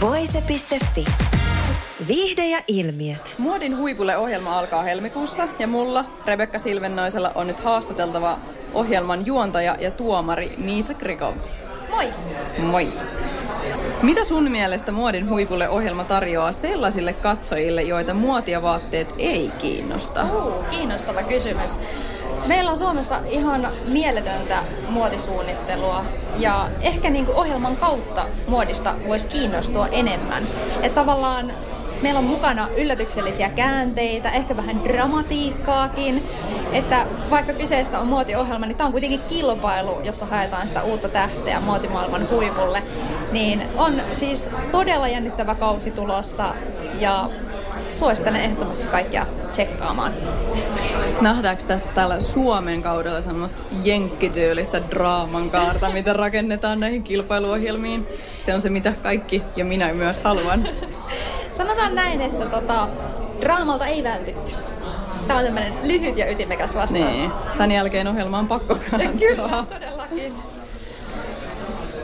Voise.fi. Viihde ja ilmiöt. Muodin huipulle ohjelma alkaa helmikuussa ja mulla, Rebekka Silvennoisella, on nyt haastateltava ohjelman juontaja ja tuomari Miisa Krikov. Moi! Moi! Mitä sun mielestä Muodin huipulle ohjelma tarjoaa sellaisille katsojille, joita muotia vaatteet ei kiinnosta? Uh, kiinnostava kysymys. Meillä on Suomessa ihan mieletöntä muotisuunnittelua ja ehkä niin kuin ohjelman kautta muodista voisi kiinnostua enemmän. Että tavallaan meillä on mukana yllätyksellisiä käänteitä, ehkä vähän dramatiikkaakin. Että vaikka kyseessä on muotiohjelma, niin tämä on kuitenkin kilpailu, jossa haetaan sitä uutta tähteä muotimaailman huipulle. Niin on siis todella jännittävä kausi tulossa ja suosittelen ehdottomasti kaikkia tsekkaamaan. Nähdäänkö tästä tällä Suomen kaudella semmoista jenkkityylistä draaman kaarta, mitä rakennetaan näihin kilpailuohjelmiin? Se on se, mitä kaikki ja minä myös haluan. Sanotaan näin, että tota, draamalta ei vältytty. Tämä on tämmöinen lyhyt ja ytimekäs vastaus. Niin. Tämän jälkeen ohjelma on pakko katsoa. Kyllä, todellakin.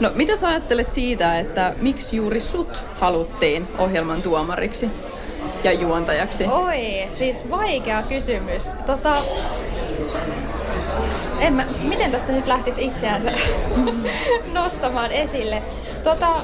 No, mitä sä ajattelet siitä, että miksi juuri sut haluttiin ohjelman tuomariksi ja juontajaksi? Oi, siis vaikea kysymys. Tota, en mä, miten tässä nyt lähtisi itseänsä nostamaan esille? Tota,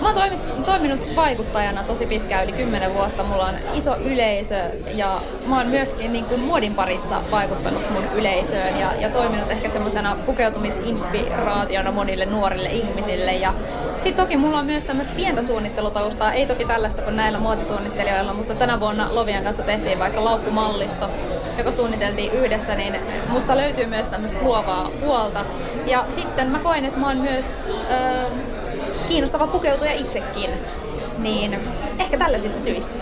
Mä oon toimi, toiminut vaikuttajana tosi pitkään, yli 10 vuotta. Mulla on iso yleisö ja mä oon myöskin niin kuin muodin parissa vaikuttanut mun yleisöön ja, ja toiminut ehkä semmoisena pukeutumisinspiraationa monille nuorille ihmisille. Ja sitten toki mulla on myös tämmöistä pientä suunnittelutaustaa, ei toki tällaista kuin näillä muotisuunnittelijoilla, mutta tänä vuonna Lovian kanssa tehtiin vaikka laukkumallisto, joka suunniteltiin yhdessä, niin musta löytyy myös tämmöistä luovaa puolta. Ja sitten mä koen, että mä oon myös... Öö, kiinnostava pukeutuja itsekin. Niin ehkä tällaisista syistä.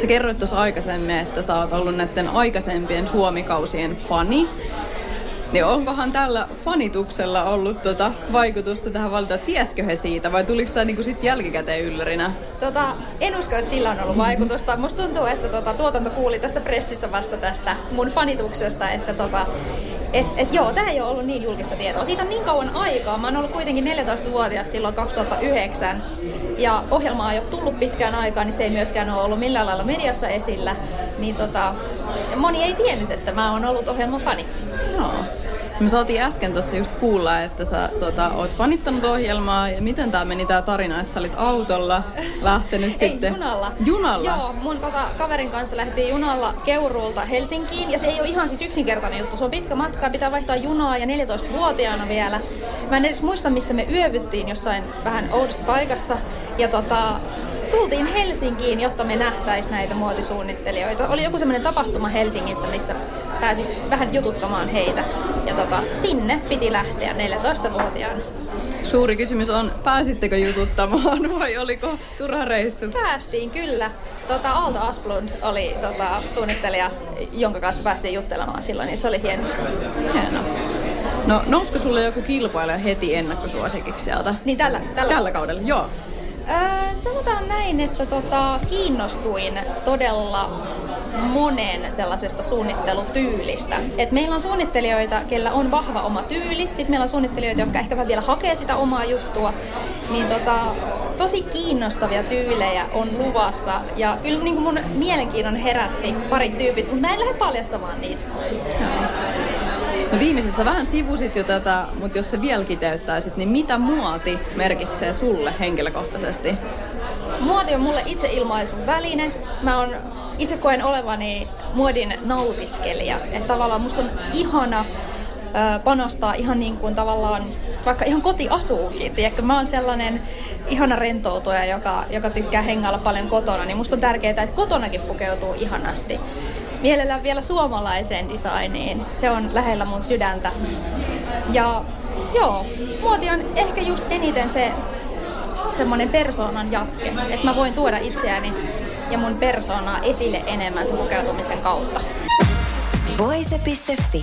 Sä kerroit tuossa aikaisemmin, että sä oot ollut näiden aikaisempien Suomikausien fani. Niin onkohan tällä fanituksella ollut tota vaikutusta tähän valita? Tieskö he siitä vai tuliko tämä niinku sit jälkikäteen yllärinä? Tota, en usko, että sillä on ollut vaikutusta. Musta tuntuu, että tota, tuotanto kuuli tässä pressissä vasta tästä mun fanituksesta, että tota, et, et joo, tämä ei ole ollut niin julkista tietoa. Siitä on niin kauan aikaa. Mä oon ollut kuitenkin 14-vuotias silloin 2009. Ja ohjelma ei ole tullut pitkään aikaan, niin se ei myöskään ole ollut millään lailla mediassa esillä. Niin tota, moni ei tiennyt, että mä oon ollut ohjelman fani. Joo. Me saatiin äsken tuossa just kuulla, että sä tota, oot fanittanut ohjelmaa ja miten tämä meni tämä tarina, että sä olit autolla lähtenyt Ei, sitten? junalla. Junalla? Joo, mun tota, kaverin kanssa lähdettiin junalla Keuruulta Helsinkiin ja se ei ole ihan siis yksinkertainen juttu. Se on pitkä matka, pitää vaihtaa junaa ja 14-vuotiaana vielä. Mä en edes muista, missä me yövyttiin jossain vähän oudossa paikassa ja tota, tultiin Helsinkiin, jotta me nähtäis näitä muotisuunnittelijoita. Oli joku semmoinen tapahtuma Helsingissä, missä pääsis vähän jututtamaan heitä. Ja tota, sinne piti lähteä 14-vuotiaana. Suuri kysymys on, pääsittekö jututtamaan vai oliko turha reissu? Päästiin kyllä. Tota, Aalto Asplund oli tota, suunnittelija, jonka kanssa päästiin juttelemaan silloin, niin se oli hienoa. Hienoa. No nousko sulle joku kilpailija heti ennakkosuosikiksi sieltä? Niin tällä, tällä, Tällä kaudella, joo. Öö, sanotaan näin, että tota, kiinnostuin todella monen sellaisesta suunnittelutyylistä. Et meillä on suunnittelijoita, kellä on vahva oma tyyli, sitten meillä on suunnittelijoita, jotka ehkä vielä hakee sitä omaa juttua. Niin tota, tosi kiinnostavia tyylejä on luvassa ja kyllä niin mun mielenkiinnon herätti parit tyypit, mutta mä en lähde paljastamaan niitä. No viimeisessä vähän sivusit jo tätä, mutta jos se vielä kiteyttäisit, niin mitä muoti merkitsee sulle henkilökohtaisesti? Muoti on mulle itseilmaisun väline. Mä on, itse koen olevani muodin nautiskelija. Että tavallaan musta on ihana panostaa ihan niin kuin tavallaan vaikka ihan kotiasuukin. Tiedätkö? Mä oon sellainen ihana rentoutuja, joka, joka tykkää hengailla paljon kotona, niin musta on tärkeää, että kotonakin pukeutuu ihanasti. Mielellään vielä suomalaiseen designiin. Se on lähellä mun sydäntä. Ja joo, muoti on ehkä just eniten se semmoinen persoonan jatke. Että mä voin tuoda itseäni ja mun persoonaa esille enemmän sen pukeutumisen kautta. Voise.fi.